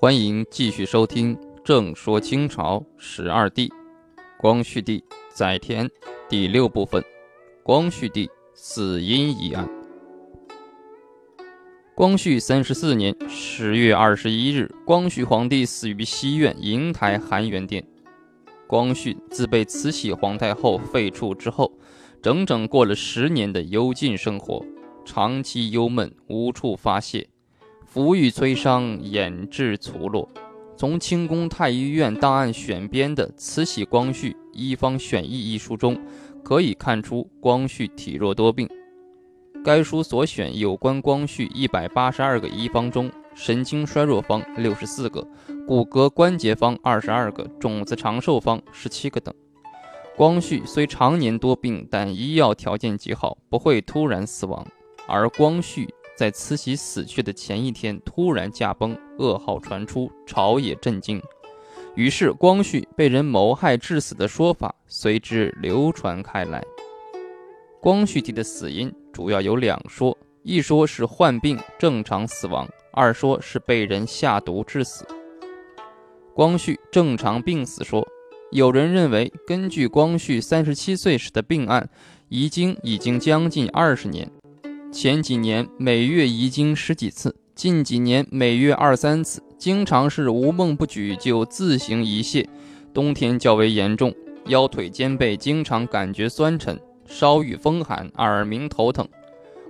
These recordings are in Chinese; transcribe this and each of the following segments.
欢迎继续收听《正说清朝十二帝》，光绪帝载湉第六部分：光绪帝死因一案。光绪三十四年十月二十一日，光绪皇帝死于西苑瀛台含元殿。光绪自被慈禧皇太后废黜之后，整整过了十年的幽禁生活，长期忧闷，无处发泄。福欲摧伤，眼至粗落。从清宫太医院档案选编的《慈禧光绪医方选议》一书中，可以看出光绪体弱多病。该书所选有关光绪一百八十二个医方中，神经衰弱方六十四个，骨骼关节方二十二个，种子长寿方十七个等。光绪虽常年多病，但医药条件极好，不会突然死亡。而光绪。在慈禧死去的前一天，突然驾崩，噩耗传出，朝野震惊。于是，光绪被人谋害致死的说法随之流传开来。光绪帝的死因主要有两说：一说是患病正常死亡，二说是被人下毒致死。光绪正常病死说，有人认为，根据光绪三十七岁时的病案，遗经已经将近二十年。前几年每月遗精十几次，近几年每月二三次，经常是无梦不举就自行遗泻。冬天较为严重，腰腿肩背经常感觉酸沉，稍遇风寒，耳鸣头疼。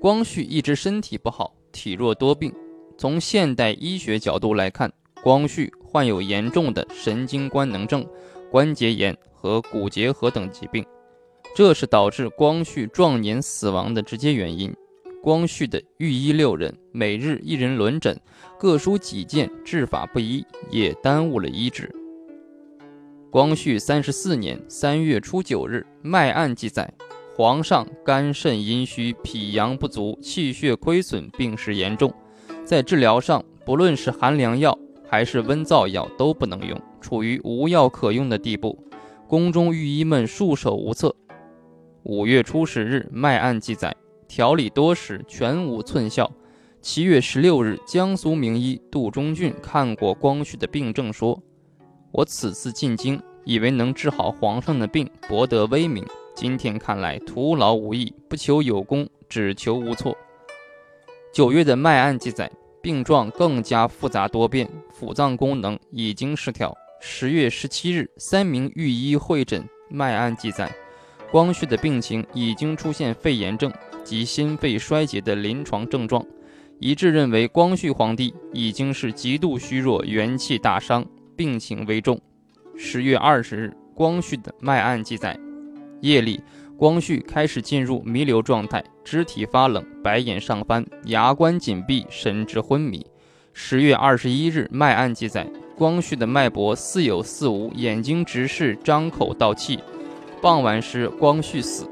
光绪一直身体不好，体弱多病。从现代医学角度来看，光绪患有严重的神经官能症、关节炎和骨结核等疾病，这是导致光绪壮年死亡的直接原因。光绪的御医六人，每日一人轮诊，各抒己见，治法不一，也耽误了医治。光绪三十四年三月初九日，脉案记载，皇上肝肾阴虚，脾阳不足，气血亏损，病势严重，在治疗上，不论是寒凉药还是温燥药都不能用，处于无药可用的地步。宫中御医们束手无策。五月初十日，脉案记载。调理多时，全无寸效。七月十六日，江苏名医杜中俊看过光绪的病症，说：“我此次进京，以为能治好皇上的病，博得威名。今天看来，徒劳无益，不求有功，只求无错。”九月的脉案记载，病状更加复杂多变，腑脏功能已经失调。十月十七日，三名御医会诊，脉案记载，光绪的病情已经出现肺炎症。及心肺衰竭的临床症状，一致认为光绪皇帝已经是极度虚弱，元气大伤，病情危重。十月二十日，光绪的脉案记载，夜里光绪开始进入弥留状态，肢体发冷，白眼上翻，牙关紧闭，神志昏迷。十月二十一日，脉案记载，光绪的脉搏似有似无，眼睛直视，张口倒气。傍晚时，光绪死。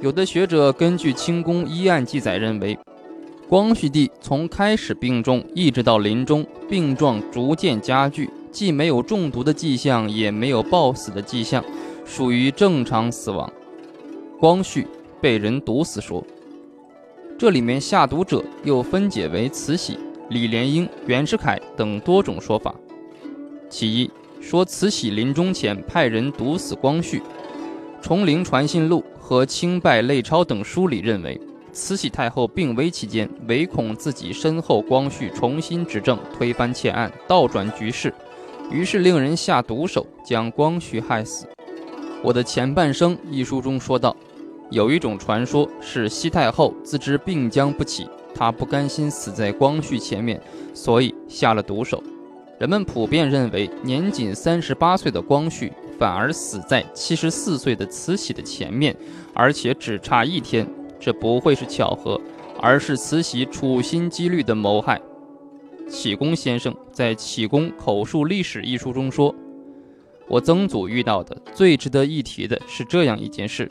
有的学者根据清宫医案记载认为，光绪帝从开始病重一直到临终，病状逐渐加剧，既没有中毒的迹象，也没有暴死的迹象，属于正常死亡。光绪被人毒死说，这里面下毒者又分解为慈禧、李莲英、袁世凯等多种说法。其一说慈禧临终前派人毒死光绪，《崇陵传信录》。和《清拜类钞》等书里认为，慈禧太后病危期间，唯恐自己身后光绪重新执政，推翻窃案，倒转局势，于是令人下毒手将光绪害死。我的前半生一书中说道，有一种传说是西太后自知病将不起，她不甘心死在光绪前面，所以下了毒手。人们普遍认为，年仅三十八岁的光绪。反而死在七十四岁的慈禧的前面，而且只差一天，这不会是巧合，而是慈禧处心积虑的谋害。启功先生在《启功口述历史》一书中说：“我曾祖遇到的最值得一提的是这样一件事：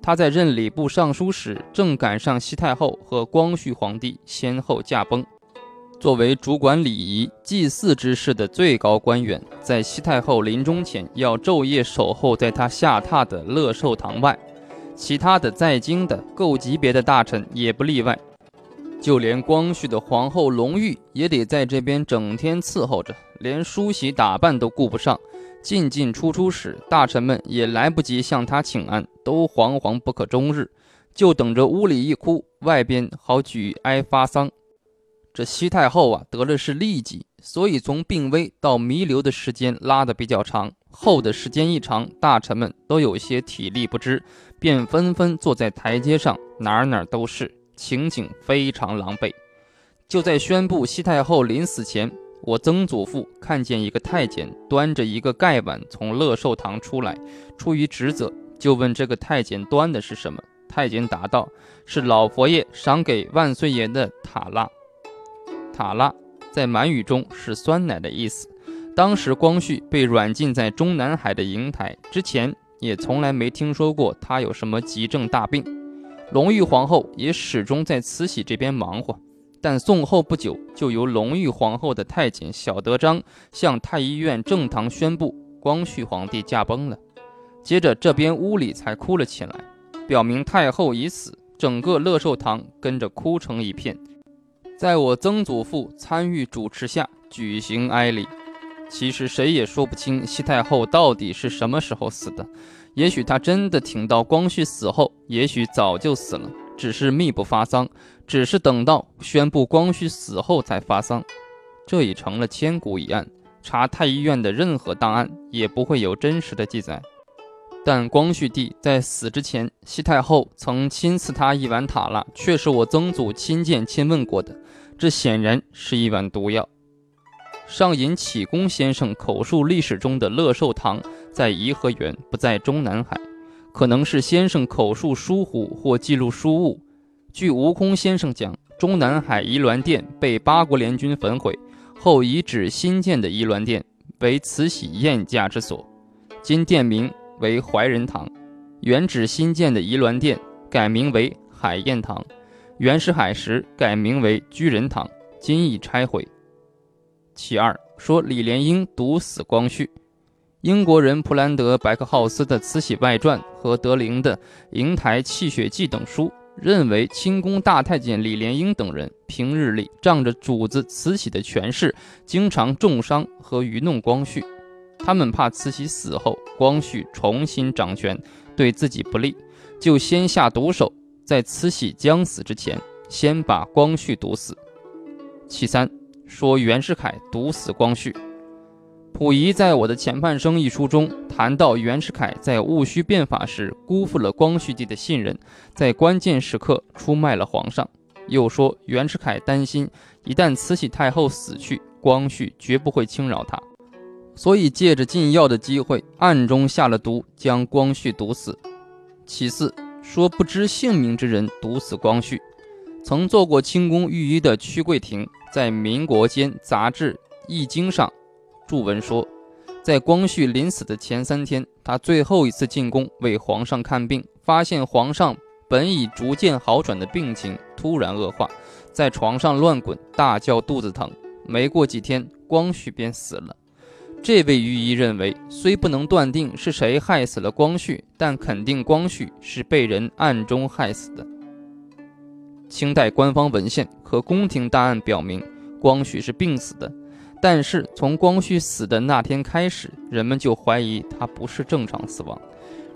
他在任礼部尚书时，正赶上西太后和光绪皇帝先后驾崩。”作为主管礼仪祭祀之事的最高官员，在西太后临终前要昼夜守候在她下榻的乐寿堂外，其他的在京的够级别的大臣也不例外。就连光绪的皇后隆裕也得在这边整天伺候着，连梳洗打扮都顾不上。进进出出时，大臣们也来不及向他请安，都惶惶不可终日，就等着屋里一哭，外边好举哀发丧。这西太后啊，得了是痢疾，所以从病危到弥留的时间拉得比较长。后的时间一长，大臣们都有些体力不支，便纷纷坐在台阶上，哪哪都是，情景非常狼狈。就在宣布西太后临死前，我曾祖父看见一个太监端着一个盖碗从乐寿堂出来，出于职责，就问这个太监端的是什么。太监答道：“是老佛爷赏给万岁爷的塔拉。”塔拉在满语中是酸奶的意思。当时光绪被软禁在中南海的瀛台之前，也从来没听说过他有什么急症大病。隆裕皇后也始终在慈禧这边忙活。但宋后不久，就由隆裕皇后的太监小德章向太医院正堂宣布光绪皇帝驾崩了。接着这边屋里才哭了起来，表明太后已死。整个乐寿堂跟着哭成一片。在我曾祖父参与主持下举行哀礼。其实谁也说不清西太后到底是什么时候死的。也许她真的挺到光绪死后，也许早就死了，只是秘不发丧，只是等到宣布光绪死后才发丧。这已成了千古一案，查太医院的任何档案也不会有真实的记载。但光绪帝在死之前，西太后曾亲赐他一碗塔拉，却是我曾祖亲见亲问过的。这显然是一碗毒药。上引启功先生口述历史中的乐寿堂在颐和园，不在中南海，可能是先生口述疏忽或记录疏误。据吴空先生讲，中南海颐銮殿被八国联军焚毁后，遗址新建的颐銮殿为慈禧宴驾之所，今殿名。为怀仁堂，原址新建的颐銮殿改名为海晏堂，袁世海时改名为居仁堂，今已拆毁。其二说李莲英毒死光绪，英国人普兰德·白克浩斯的《慈禧外传》和德龄的《瀛台泣血记》等书，认为清宫大太监李莲英等人平日里仗着主子慈禧的权势，经常重伤和愚弄光绪。他们怕慈禧死后，光绪重新掌权对自己不利，就先下毒手，在慈禧将死之前，先把光绪毒死。其三，说袁世凯毒死光绪。溥仪在我的前半生一书中谈到，袁世凯在戊戌变法时辜负了光绪帝的信任，在关键时刻出卖了皇上。又说袁世凯担心，一旦慈禧太后死去，光绪绝不会轻饶他。所以借着禁药的机会，暗中下了毒，将光绪毒死。其次说不知姓名之人毒死光绪。曾做过清宫御医的屈桂亭在《民国间》杂志《易经》上著文说，在光绪临死的前三天，他最后一次进宫为皇上看病，发现皇上本已逐渐好转的病情突然恶化，在床上乱滚，大叫肚子疼。没过几天，光绪便死了。这位御医认为，虽不能断定是谁害死了光绪，但肯定光绪是被人暗中害死的。清代官方文献和宫廷档案表明，光绪是病死的，但是从光绪死的那天开始，人们就怀疑他不是正常死亡。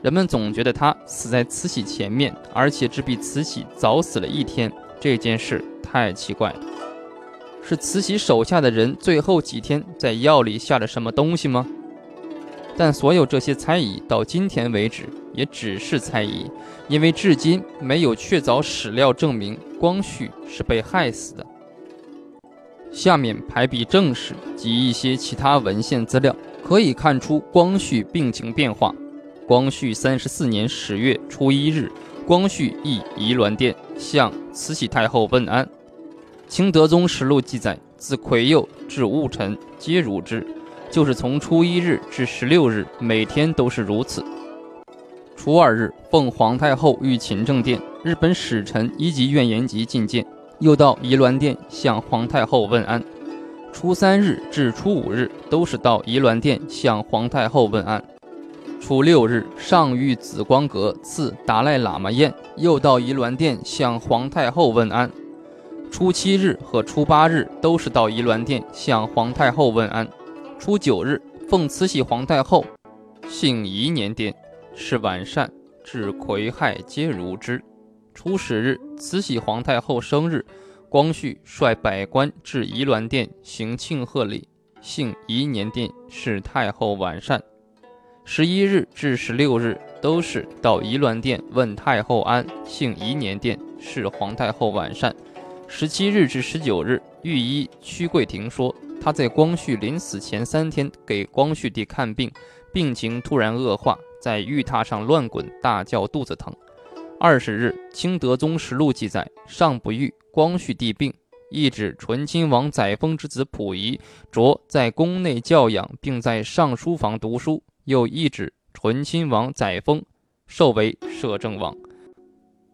人们总觉得他死在慈禧前面，而且只比慈禧早死了一天。这件事太奇怪了。是慈禧手下的人最后几天在药里下了什么东西吗？但所有这些猜疑到今天为止也只是猜疑，因为至今没有确凿史料证明光绪是被害死的。下面排比正史及一些其他文献资料，可以看出光绪病情变化。光绪三十四年十月初一日，光绪诣颐銮殿，向慈禧太后问安。清德宗实录记载，自癸酉至戊辰，皆如之，就是从初一日至十六日，每天都是如此。初二日，奉皇太后御勤政殿，日本使臣一级院延吉觐见，又到仪鸾殿向皇太后问安。初三日至初五日，都是到仪鸾殿向皇太后问安。初六日，上御紫光阁赐达赖喇嘛宴，又到仪鸾殿向皇太后问安。初七日和初八日都是到仪鸾殿向皇太后问安。初九日奉慈禧皇太后幸宜年殿，是晚膳，至癸亥皆如之。初十日慈禧皇太后生日，光绪率百官至仪鸾殿行庆贺礼，幸宜年殿，是太后晚膳。十一日至十六日都是到仪鸾殿问太后安，幸宜年殿，是皇太后晚膳。十七日至十九日，御医屈桂婷说，他在光绪临死前三天给光绪帝看病，病情突然恶化，在御榻上乱滚，大叫肚子疼。二十日，《清德宗实录》记载，上不愈，光绪帝病，一指醇亲王载沣之子溥仪着在宫内教养，并在上书房读书，又一指醇亲王载沣授为摄政王。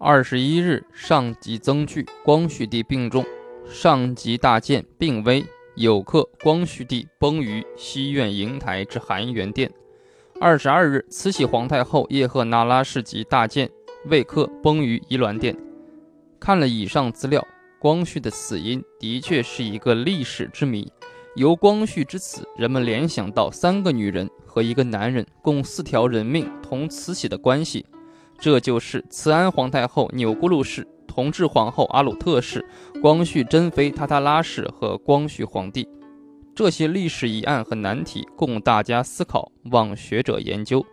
二十一日，上级增剧，光绪帝病重，上级大见，病危，有刻光绪帝崩于西苑瀛台之含元殿。二十二日，慈禧皇太后叶赫那拉氏集大见，未刻崩于仪銮殿。看了以上资料，光绪的死因的确是一个历史之谜。由光绪之死，人们联想到三个女人和一个男人共四条人命同慈禧的关系。这就是慈安皇太后钮钴禄氏、同治皇后阿鲁特氏、光绪珍妃塔塔拉氏和光绪皇帝。这些历史疑案和难题供大家思考，望学者研究。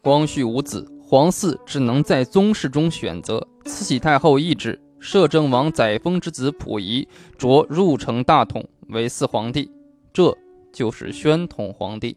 光绪无子，皇嗣只能在宗室中选择。慈禧太后懿旨，摄政王载沣之子溥仪着入承大统为四皇帝，这就是宣统皇帝。